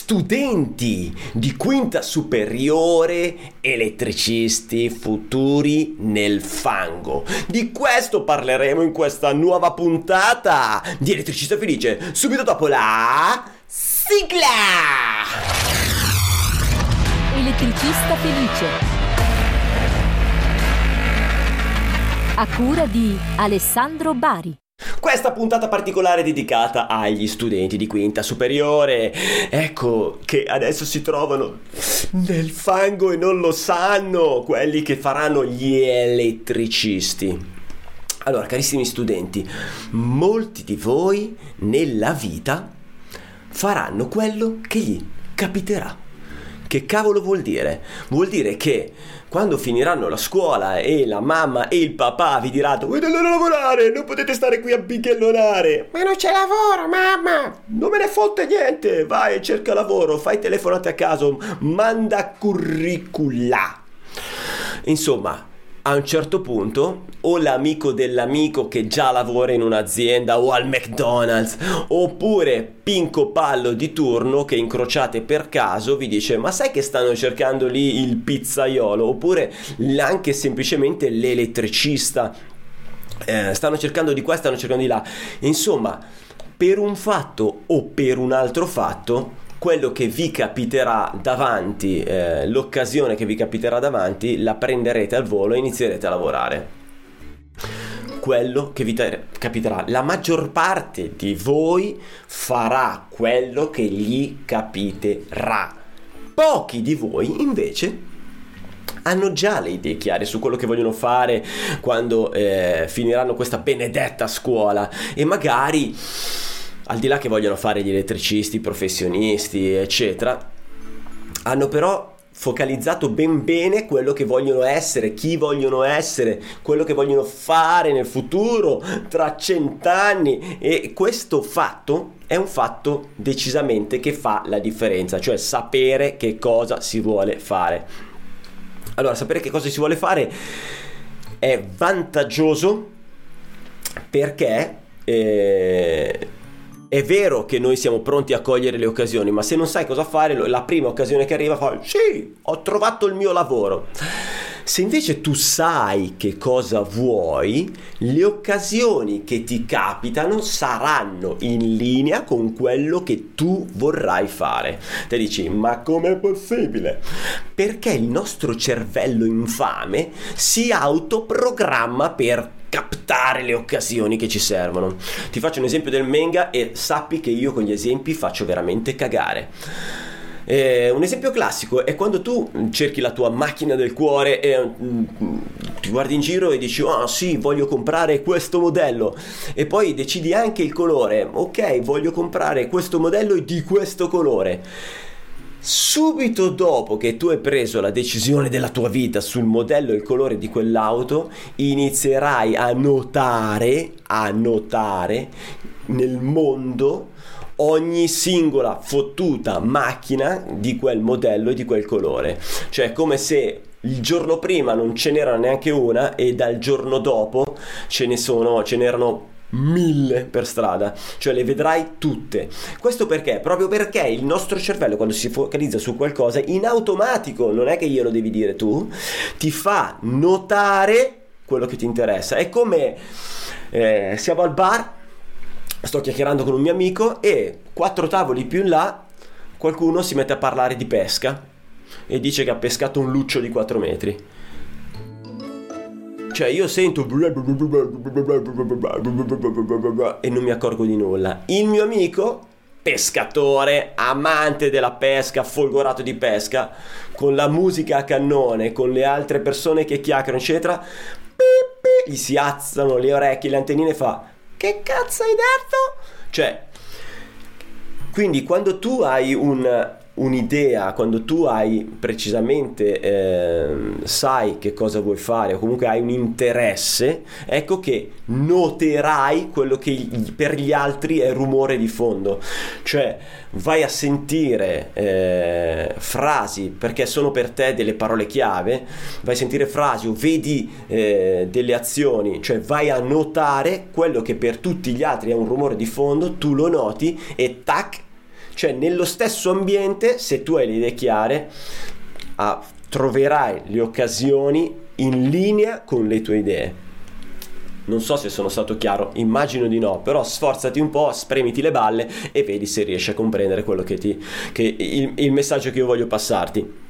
studenti di quinta superiore, elettricisti futuri nel fango. Di questo parleremo in questa nuova puntata di Elettricista Felice, subito dopo la sigla! Elettricista Felice. A cura di Alessandro Bari. Questa puntata particolare è dedicata agli studenti di quinta superiore, ecco che adesso si trovano nel fango e non lo sanno, quelli che faranno gli elettricisti. Allora, carissimi studenti, molti di voi nella vita faranno quello che gli capiterà. Che cavolo vuol dire? Vuol dire che quando finiranno la scuola e la mamma e il papà vi diranno dovete andare a lavorare, non potete stare qui a bighellonare. Ma non c'è lavoro, mamma! Non me ne fotte niente, vai e cerca lavoro, fai telefonate a caso, manda curricula. Insomma, a un certo punto o l'amico dell'amico che già lavora in un'azienda o al McDonald's oppure Pinco Pallo di turno che incrociate per caso vi dice ma sai che stanno cercando lì il pizzaiolo? Oppure anche semplicemente l'elettricista eh, stanno cercando di qua stanno cercando di là. Insomma per un fatto o per un altro fatto quello che vi capiterà davanti, eh, l'occasione che vi capiterà davanti, la prenderete al volo e inizierete a lavorare quello che vi capiterà. La maggior parte di voi farà quello che gli capiterà. Pochi di voi invece hanno già le idee chiare su quello che vogliono fare quando eh, finiranno questa benedetta scuola e magari al di là che vogliono fare gli elettricisti, professionisti, eccetera, hanno però focalizzato ben bene quello che vogliono essere, chi vogliono essere, quello che vogliono fare nel futuro, tra cent'anni e questo fatto è un fatto decisamente che fa la differenza, cioè sapere che cosa si vuole fare. Allora, sapere che cosa si vuole fare è vantaggioso perché eh, è vero che noi siamo pronti a cogliere le occasioni, ma se non sai cosa fare, la prima occasione che arriva fa sì, ho trovato il mio lavoro. Se invece tu sai che cosa vuoi, le occasioni che ti capitano saranno in linea con quello che tu vorrai fare. Te dici, ma com'è possibile? Perché il nostro cervello infame si autoprogramma per captare le occasioni che ci servono. Ti faccio un esempio del Menga e sappi che io con gli esempi faccio veramente cagare. Eh, un esempio classico è quando tu cerchi la tua macchina del cuore e mm, ti guardi in giro e dici ah oh, sì voglio comprare questo modello e poi decidi anche il colore ok voglio comprare questo modello di questo colore Subito dopo che tu hai preso la decisione della tua vita sul modello e il colore di quell'auto, inizierai a notare, a notare nel mondo ogni singola fottuta macchina di quel modello e di quel colore. Cioè, come se il giorno prima non ce n'era neanche una e dal giorno dopo ce ne sono, ce n'erano mille per strada, cioè le vedrai tutte. Questo perché? Proprio perché il nostro cervello quando si focalizza su qualcosa in automatico, non è che glielo devi dire tu, ti fa notare quello che ti interessa. È come eh, siamo al bar, sto chiacchierando con un mio amico e quattro tavoli più in là qualcuno si mette a parlare di pesca e dice che ha pescato un luccio di 4 metri cioè io sento e non mi accorgo di nulla. Il mio amico, pescatore, amante della pesca, folgorato di pesca, con la musica a cannone, con le altre persone che chiacchierano, eccetera, gli si alzano le orecchie, le antennine e fa che cazzo hai detto? Cioè, quindi quando tu hai un un'idea, quando tu hai precisamente eh, sai che cosa vuoi fare o comunque hai un interesse, ecco che noterai quello che per gli altri è rumore di fondo. Cioè vai a sentire eh, frasi perché sono per te delle parole chiave, vai a sentire frasi o vedi eh, delle azioni, cioè vai a notare quello che per tutti gli altri è un rumore di fondo, tu lo noti e tac Cioè nello stesso ambiente, se tu hai le idee chiare, ah, troverai le occasioni in linea con le tue idee. Non so se sono stato chiaro, immagino di no, però sforzati un po', spremiti le balle e vedi se riesci a comprendere quello che ti, che il, il messaggio che io voglio passarti.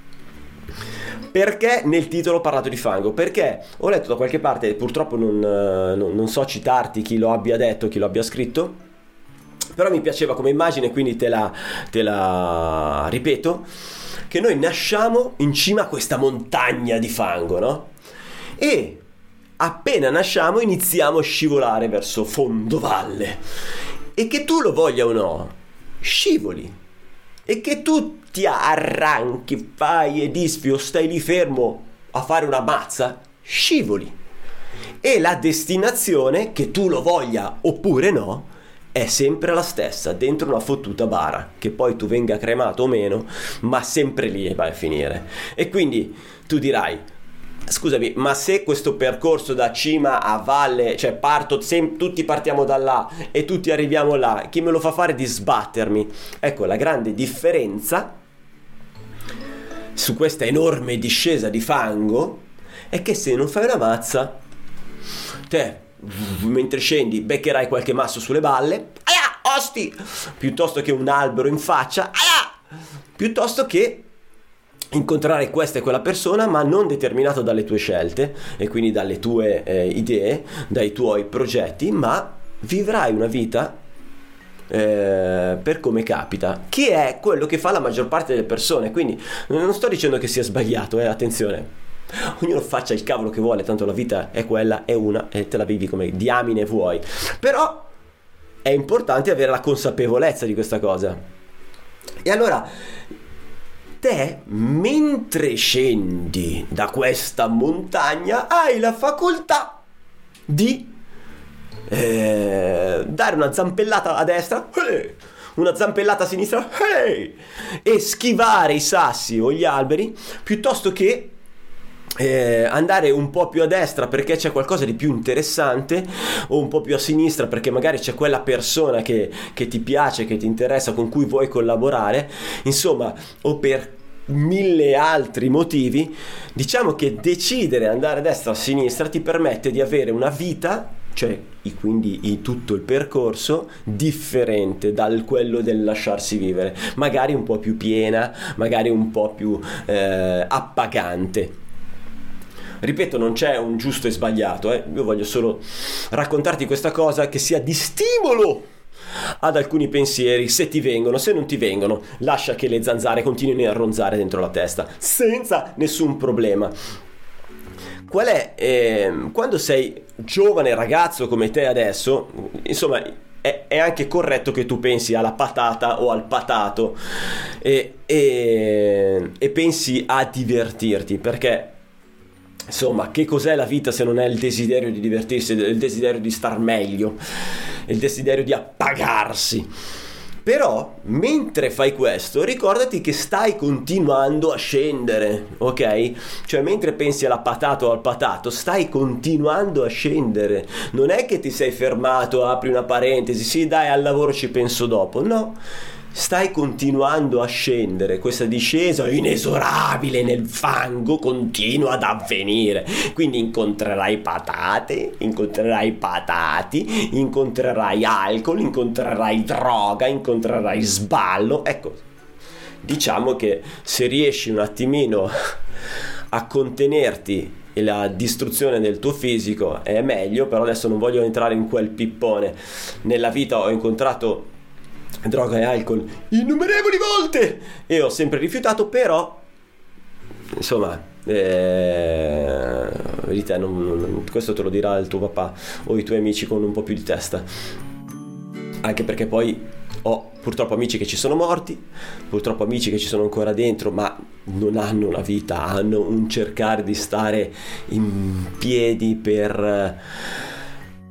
Perché nel titolo ho parlato di fango? Perché ho letto da qualche parte, purtroppo non, non, non so citarti chi lo abbia detto, chi lo abbia scritto, però mi piaceva come immagine, quindi te la, te la ripeto, che noi nasciamo in cima a questa montagna di fango, no? E appena nasciamo iniziamo a scivolare verso fondovalle e che tu lo voglia o no, scivoli e che tu ti arranchi, fai e disfi o stai lì fermo a fare una mazza, scivoli. E la destinazione, che tu lo voglia oppure no, è sempre la stessa, dentro una fottuta bara, che poi tu venga cremato o meno, ma sempre lì vai a finire. E quindi tu dirai, Scusami, ma se questo percorso da cima a valle, cioè parto, sem- tutti partiamo da là e tutti arriviamo là, chi me lo fa fare di sbattermi? Ecco, la grande differenza su questa enorme discesa di fango è che se non fai una mazza, te mentre scendi beccherai qualche masso sulle balle, aia, osti, piuttosto che un albero in faccia, aia, piuttosto che incontrare questa e quella persona ma non determinato dalle tue scelte e quindi dalle tue eh, idee, dai tuoi progetti, ma vivrai una vita eh, per come capita, che è quello che fa la maggior parte delle persone. Quindi non sto dicendo che sia sbagliato, eh, attenzione. Ognuno faccia il cavolo che vuole, tanto la vita è quella, è una e te la vivi come diamine vuoi. Però è importante avere la consapevolezza di questa cosa. E allora te, mentre scendi da questa montagna, hai la facoltà di eh, dare una zampellata a destra, hey, una zampellata a sinistra, hey, e schivare i sassi o gli alberi, piuttosto che eh, andare un po' più a destra perché c'è qualcosa di più interessante o un po' più a sinistra perché magari c'è quella persona che, che ti piace, che ti interessa, con cui vuoi collaborare, insomma, o per mille altri motivi, diciamo che decidere andare a destra o a sinistra ti permette di avere una vita cioè quindi tutto il percorso differente dal quello del lasciarsi vivere, magari un po' più piena, magari un po' più eh, appagante. Ripeto, non c'è un giusto e sbagliato, eh? io voglio solo raccontarti questa cosa che sia di stimolo ad alcuni pensieri, se ti vengono, se non ti vengono, lascia che le zanzare continuino a ronzare dentro la testa, senza nessun problema. Qual è, eh, quando sei giovane ragazzo come te adesso, insomma, è, è, anche corretto che tu pensi alla patata o al patato e, e, e pensi a divertirti, perché Insomma, che cos'è la vita se non è il desiderio di divertirsi, il desiderio di star meglio, il desiderio di appagarsi? Però, mentre fai questo, ricordati che stai continuando a scendere, ok? Cioè, mentre pensi alla patata o al patato, stai continuando a scendere. Non è che ti sei fermato, apri una parentesi, sì, dai, al lavoro ci penso dopo. No stai continuando a scendere, questa discesa inesorabile nel fango continua ad avvenire. Quindi incontrerai patate, incontrerai patati, incontrerai alcol, incontrerai droga, incontrerai sballo. Ecco, diciamo che se riesci un attimino a contenerti e la distruzione del tuo fisico è meglio, però adesso non voglio entrare in quel pippone. Nella vita ho incontrato droga e alcol innumerevoli volte e ho sempre rifiutato, però insomma, eh, vedi te, non, non, questo te lo dirà il tuo papà o i tuoi amici con un po' più di testa. Anche perché poi ho purtroppo amici che ci sono morti, purtroppo amici che ci sono ancora dentro, ma non hanno una vita, hanno un cercare di stare in piedi per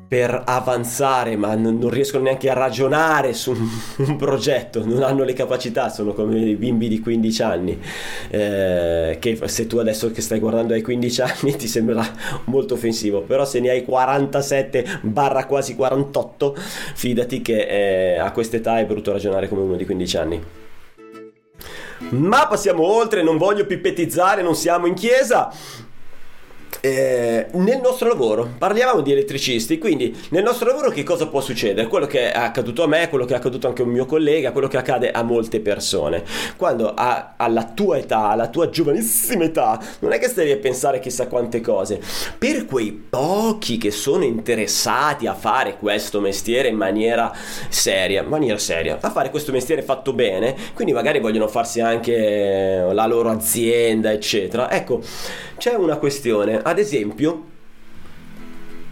per avanzare, ma non, non, riescono neanche a ragionare su un, un, progetto, non hanno le capacità, sono come i bimbi di 15 anni, eh, che se tu adesso che stai guardando ai 15 anni ti sembrerà molto offensivo, però se ne hai 47 barra quasi 48, fidati che eh, a quest'età è brutto ragionare come uno di 15 anni. Ma passiamo oltre, non voglio pipettizzare, non siamo in chiesa. Eh, nel nostro lavoro parliamo di elettricisti quindi nel nostro lavoro che cosa può succedere? Quello che è accaduto a me quello che è accaduto anche a un mio collega quello che accade a molte persone. Quando a, alla tua età alla tua giovanissima età non è che stai a pensare chissà quante cose. Per quei pochi che sono interessati a fare questo mestiere in maniera seria maniera seria a fare questo mestiere fatto bene quindi magari vogliono farsi anche la loro azienda eccetera. Ecco c'è una questione ad esempio,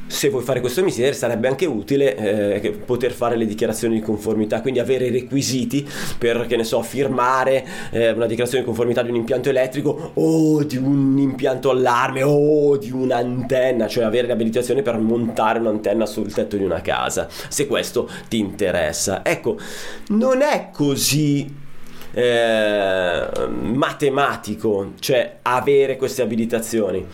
se vuoi fare questo mestiere sarebbe anche utile eh, poter fare le dichiarazioni di conformità, quindi avere i requisiti per, che ne so, firmare eh, una dichiarazione di conformità di un impianto elettrico o di un impianto allarme o di un'antenna, cioè avere l'abilitazione per montare un'antenna sul tetto di una casa, se questo ti interessa. Ecco, non è così eh, matematico, cioè avere queste abilitazioni.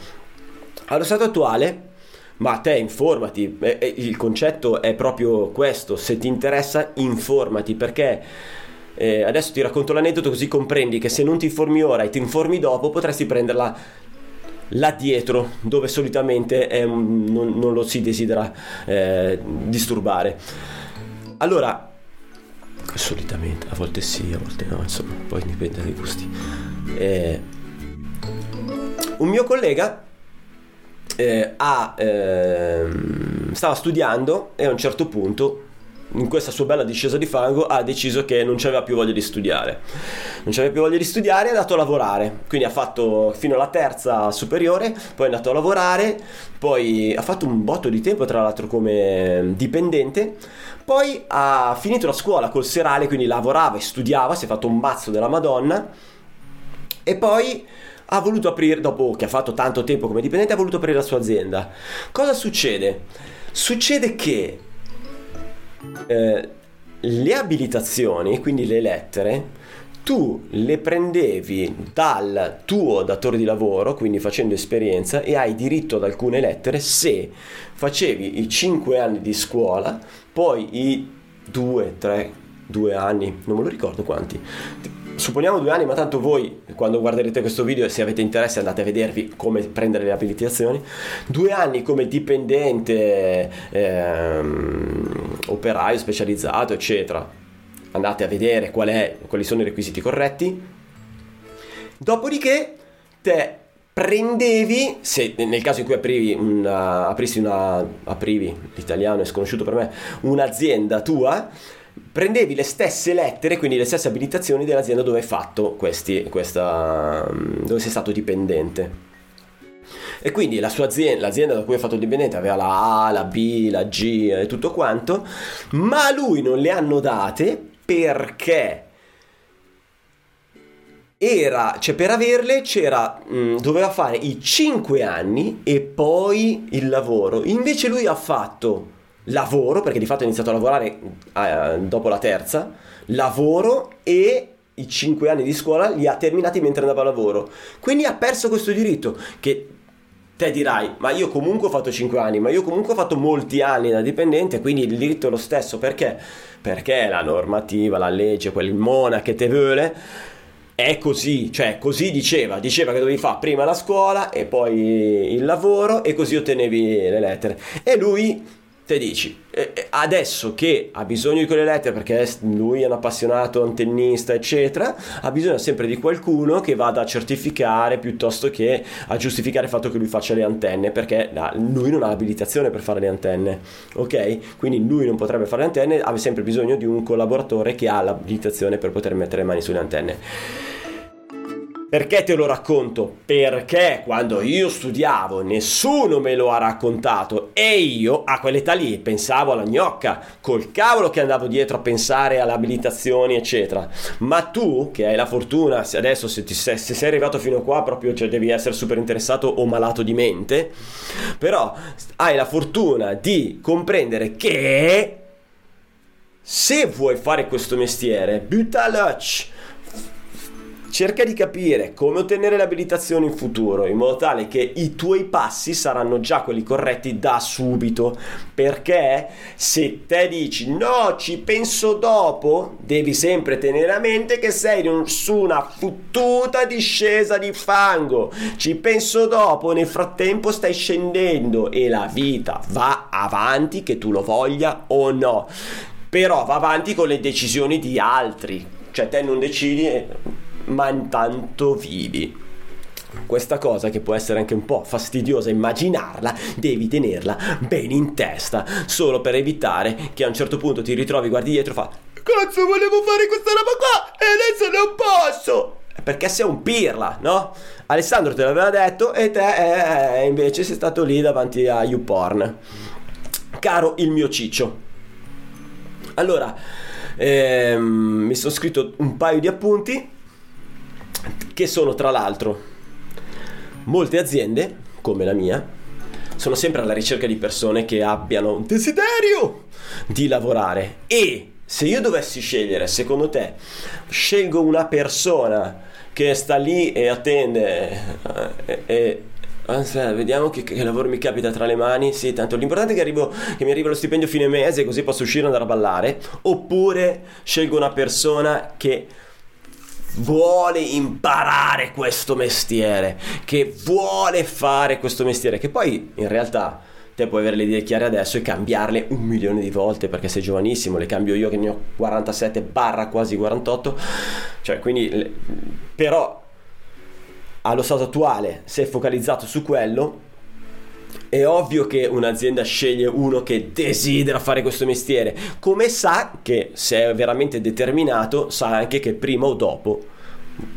Allo stato attuale, ma te informati, il concetto è proprio questo, se ti interessa informati perché eh, adesso ti racconto l'aneddoto così comprendi che se non ti informi ora e ti informi dopo potresti prenderla là dietro dove solitamente è, non, non, lo si desidera eh, disturbare. Allora, solitamente, a volte sì, a volte no, insomma, poi dipende dai gusti. Eh, un mio collega eh, ha, eh, stava studiando e a un certo punto in questa sua bella discesa di fango ha deciso che non c'aveva più voglia di studiare. Non c'aveva più voglia di studiare è andato a lavorare. Quindi ha fatto fino alla terza superiore, poi è andato a lavorare, poi ha fatto un botto di tempo tra l'altro come dipendente, poi ha finito la scuola col serale, quindi lavorava e studiava, si è fatto un mazzo della Madonna e poi ha voluto aprire, dopo che ha fatto tanto tempo come dipendente, ha voluto aprire la sua azienda. Cosa succede? Succede che eh, le abilitazioni, quindi le lettere, tu le prendevi dal tuo datore di lavoro, quindi facendo esperienza, e hai diritto ad alcune lettere se facevi i 5 anni di scuola, poi i 2, 3, 2 anni, non me lo ricordo quanti, supponiamo due anni, ma tanto voi quando guarderete questo video, se avete interesse, andate a vedervi come prendere le abilitazioni. Due anni come dipendente, ehm, operaio specializzato, eccetera. Andate a vedere qual è, quali sono i requisiti corretti. Dopodiché, te prendevi, se nel caso in cui aprivi una, aprivi, l'italiano è sconosciuto per me, un'azienda tua, prendevi le stesse lettere, quindi le stesse abilitazioni dell'azienda dove hai fatto questi, questa, mm, dove sei stato dipendente. E quindi la sua azienda, l'azienda da cui hai fatto il dipendente aveva la A, la B, la G e tutto quanto, ma a lui non le hanno date perché era, cioè per averle c'era, mh, mm, doveva fare i 5 anni e poi il lavoro. Invece lui ha fatto lavoro, perché di fatto ha iniziato a lavorare eh, dopo la terza, lavoro e i 5 anni di scuola li ha terminati mentre andava a lavoro. Quindi ha perso questo diritto che te dirai, ma io comunque ho fatto 5 anni, ma io comunque ho fatto molti anni da dipendente, quindi il diritto è lo stesso. Perché? Perché la normativa, la legge, quel mona che te vuole è così, cioè così diceva, diceva che dovevi fare prima la scuola e poi il lavoro e così ottenevi le lettere. E lui te dici, adesso che ha bisogno di quelle lettere perché lui è un appassionato antennista, eccetera, ha bisogno sempre di qualcuno che vada a certificare piuttosto che a giustificare il fatto che lui faccia le antenne, perché lui non ha l'abilitazione per fare le antenne, ok? Quindi lui non potrebbe fare le antenne, ha sempre bisogno di un collaboratore che ha l'abilitazione per poter mettere le mani sulle antenne. Perché te lo racconto? Perché quando io studiavo nessuno me lo ha raccontato e io a quell'età lì pensavo alla gnocca, col cavolo che andavo dietro a pensare alle abilitazioni eccetera. Ma tu che hai la fortuna, se adesso se, ti, se, se sei arrivato fino a qua proprio cioè, devi essere super interessato o malato di mente, però hai la fortuna di comprendere che se vuoi fare questo mestiere, butta l'occhio cerca di capire come ottenere le abilitazioni in futuro in modo tale che i tuoi passi saranno già quelli corretti da subito. Perché se te dici no ci penso dopo devi sempre tenere a mente che sei su una fottuta discesa di fango. Ci penso dopo nel frattempo stai scendendo e la vita va avanti che tu lo voglia o no. Però va avanti con le decisioni di altri. Cioè te non decidi ma intanto vivi. Questa cosa che può essere anche un po' fastidiosa immaginarla, devi tenerla bene in testa, solo per evitare che a un certo punto ti ritrovi, guardi dietro e fa Cazzo, volevo fare questa roba qua e adesso non posso! Perché sei un pirla, no? Alessandro te l'aveva detto e te eh, invece sei stato lì davanti a YouPorn. Caro il mio ciccio. Allora, ehm, mi sono scritto un paio di appunti che sono tra l'altro molte aziende, come la mia, sono sempre alla ricerca di persone che abbiano un desiderio di lavorare e se io dovessi scegliere, secondo te, scelgo una persona che sta lì e attende eh, e, e vediamo che, che, lavoro mi capita tra le mani. Sì, tanto l'importante è che, arrivo, che mi arriva lo stipendio fine mese così posso uscire e andare a ballare. Oppure scelgo una persona che vuole imparare questo mestiere, che vuole fare questo mestiere, che poi in realtà te puoi avere le idee chiare adesso e cambiarle un milione di volte perché sei giovanissimo, le cambio io che ne ho 47 barra quasi 48, cioè quindi però allo stato attuale sei focalizzato su quello è ovvio che un'azienda sceglie uno che desidera fare questo mestiere, come sa che se è veramente determinato, sa anche che prima o dopo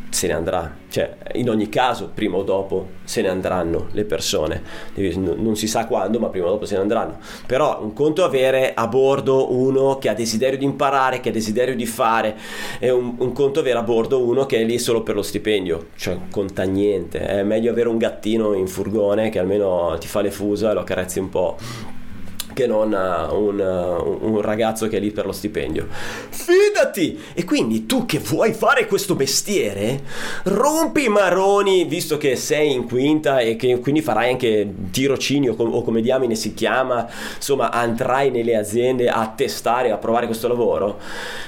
se ne andrà, cioè in ogni caso prima o dopo se ne andranno le persone, non si sa quando ma prima o dopo se ne andranno, però un conto è avere a bordo uno che ha desiderio di imparare, che ha desiderio di fare, e un, un conto è avere a bordo uno che è lì solo per lo stipendio, cioè conta niente, è meglio avere un gattino in furgone che almeno ti fa le fusa e lo accarezzi un po' che non un, un, ragazzo che è lì per lo stipendio. Fidati! E quindi tu che vuoi fare questo mestiere, rompi i maroni, visto che sei in quinta e che quindi farai anche tirocinio o come diamine si chiama, insomma andrai nelle aziende a testare, a provare questo lavoro.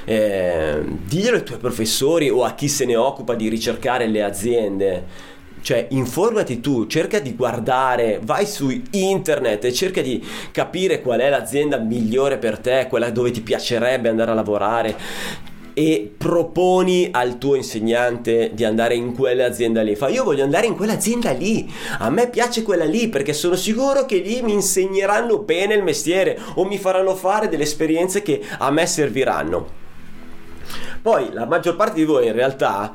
Eh, diglielo ai tuoi professori o a chi se ne occupa di ricercare le aziende cioè, informati tu, cerca di guardare, vai su internet e cerca di capire qual è l'azienda migliore per te, quella dove ti piacerebbe andare a lavorare e proponi al tuo insegnante di andare in quell'azienda lì. Fa, io voglio andare in quell'azienda lì, a me piace quella lì perché sono sicuro che lì mi insegneranno bene il mestiere o mi faranno fare delle esperienze che a me serviranno. Poi la maggior parte di voi in realtà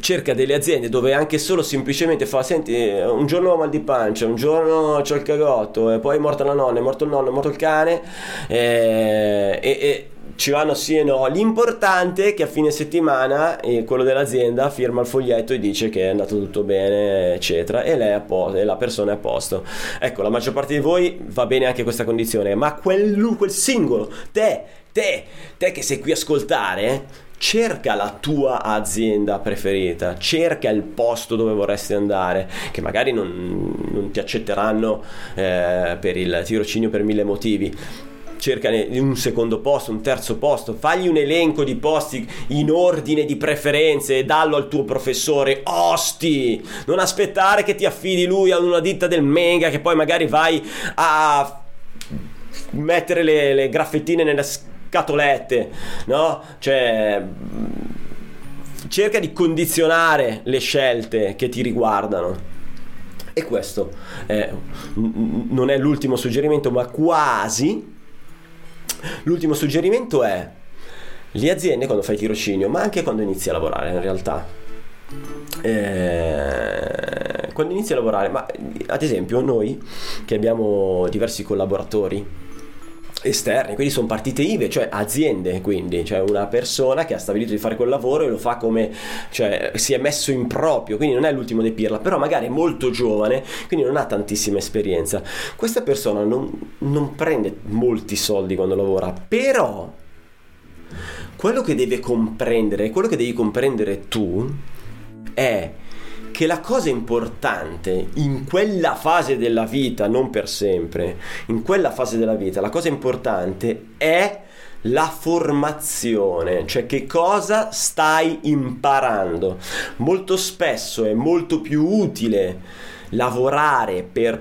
cerca delle aziende dove anche solo semplicemente fa senti un giorno ho mal di pancia un giorno ho il cagotto e poi è morta la nonna è morto il nonno è morto il cane e, e, e ci vanno sì e no. L'importante è che a fine settimana eh, quello dell'azienda firma il foglietto e dice che è andato tutto bene, eccetera, e lei posto, e la persona è a posto. Ecco, la maggior parte di voi va bene anche questa condizione, ma quel, quel singolo, te, te, te che sei qui a ascoltare, cerca la tua azienda preferita, cerca il posto dove vorresti andare, che magari non, non ti accetteranno eh, per il tirocinio per mille motivi. Cerca un secondo posto, un terzo posto, fagli un elenco di posti in ordine di preferenze e dallo al tuo professore. Osti! Non aspettare che ti affidi lui a una ditta del mega che poi magari vai a mettere le, le graffettine nella scatolette, no? Cioè cerca di condizionare le scelte che ti riguardano. E questo è, non è l'ultimo suggerimento, ma quasi. L'ultimo suggerimento è le aziende quando fai tirocinio, ma anche quando inizi a lavorare in realtà. eh, quando inizi a lavorare, ma ad esempio noi che abbiamo diversi collaboratori esterni, quindi sono partite IVE, cioè aziende, quindi, cioè una persona che ha stabilito di fare quel lavoro e lo fa come, cioè si è messo in proprio, quindi non è l'ultimo dei pirla, però magari è molto giovane, quindi non ha tantissima esperienza. Questa persona non, non prende molti soldi quando lavora, però quello che deve comprendere, quello che devi comprendere tu è che la cosa importante in quella fase della vita, non per sempre, in quella fase della vita, la cosa importante è la formazione, cioè che cosa stai imparando. Molto spesso è molto più utile lavorare per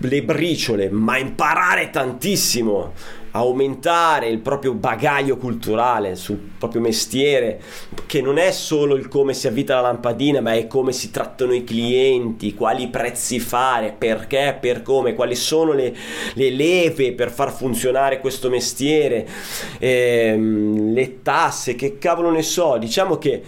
le briciole, ma imparare tantissimo aumentare il proprio bagaglio culturale sul proprio mestiere, che non è solo il come si avvita la lampadina, ma è come si trattano i clienti, quali prezzi fare, perché, per come, quali sono le, le leve per far funzionare questo mestiere, ehm, le tasse, che cavolo ne so, diciamo che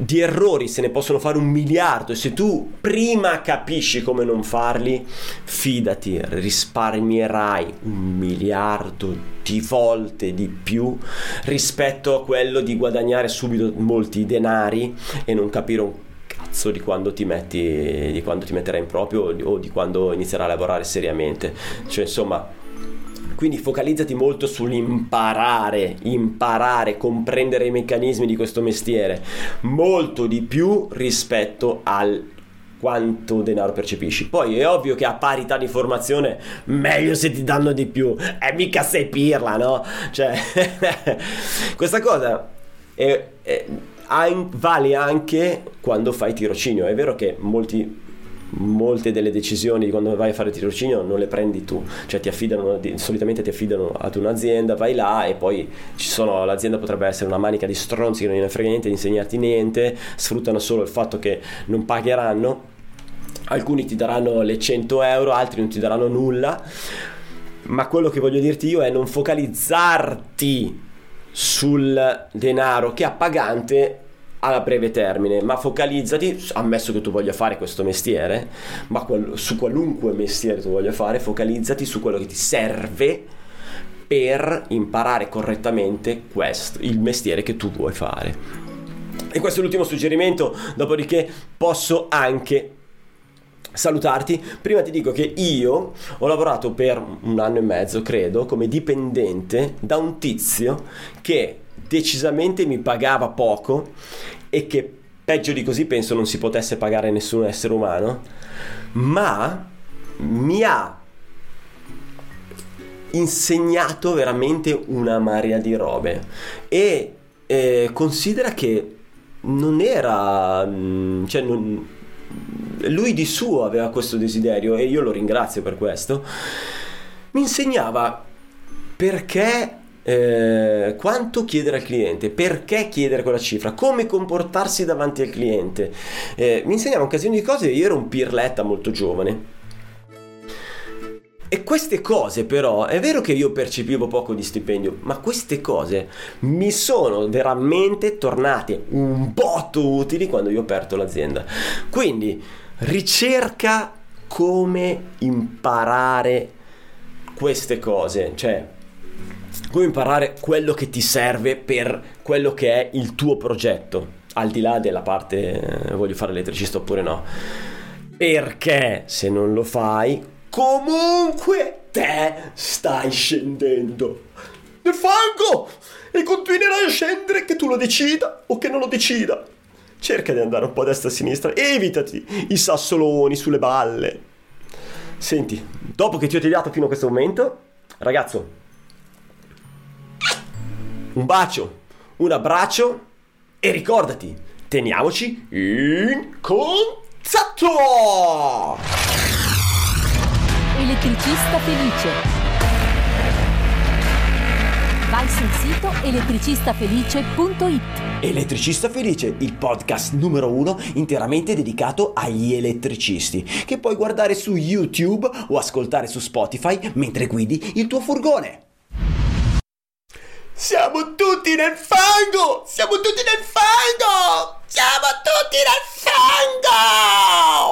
di errori se ne possono fare un miliardo e se tu prima capisci come non farli, fidati, risparmierai un miliardo di volte di più rispetto a quello di guadagnare subito molti denari e non capire un cazzo di quando ti metti di quando ti metterai in proprio o di quando inizierai a lavorare seriamente. Cioè, insomma, quindi focalizzati molto sull'imparare, imparare, comprendere i meccanismi di questo mestiere, molto di più rispetto al quanto denaro percepisci. Poi è ovvio che a parità di formazione meglio se ti danno di più. E mica sei pirla, no? Cioè, questa cosa è, è, vale anche quando fai tirocinio. È vero che molti molte delle decisioni di quando vai a fare tirocinio non le prendi tu, cioè ti affidano, solitamente ti affidano ad un'azienda, vai là e poi sono, l'azienda potrebbe essere una manica di stronzi che non ne frega niente di insegnarti niente, sfruttano solo il fatto che non pagheranno, alcuni ti daranno le 100 euro, altri non ti daranno nulla, ma quello che voglio dirti io è non focalizzarti sul denaro che appagante a breve termine, ma focalizzati, ammesso che tu voglia fare questo mestiere, ma qual- su qualunque mestiere tu voglia fare, focalizzati su quello che ti serve per imparare correttamente questo, il mestiere che tu vuoi fare. E questo è l'ultimo suggerimento, dopodiché posso anche salutarti. Prima ti dico che io ho lavorato per un anno e mezzo, credo, come dipendente da un tizio che decisamente mi pagava poco e che peggio di così penso non si potesse pagare nessun essere umano, ma mi ha insegnato veramente una marea di robe. E eh, considera che non era mm, cioè non, lui di suo aveva questo desiderio e io lo ringrazio per questo mi insegnava perché eh, quanto chiedere al cliente, perché chiedere quella cifra, come comportarsi davanti al cliente. Eh, mi insegnava un casino di cose, io ero un pirletta molto giovane. E queste cose però, è vero che io percepivo poco di stipendio, ma queste cose mi sono veramente tornate un botto utili quando io ho aperto l'azienda. Quindi ricerca come imparare queste cose, cioè come imparare quello che ti serve per quello che è il tuo progetto, al di là della parte eh, voglio fare elettricista oppure no. Perché se non lo fai, comunque te stai scendendo nel fango e continuerai a scendere che tu lo decida o che non lo decida. Cerca di andare un po' a destra e a sinistra, evitati i sassoloni sulle balle. Senti, dopo che ti ho tagliato fino a questo momento, ragazzo, un bacio, un abbraccio e ricordati, teniamoci in contatto! Elettricista felice. Vai sul sito elettricistafelice.it. Elettricista Felice, il podcast numero uno interamente dedicato agli elettricisti, che puoi guardare su YouTube o ascoltare su Spotify mentre guidi il tuo furgone. Siamo tutti nel fango! Siamo tutti nel fango! Siamo tutti nel fango!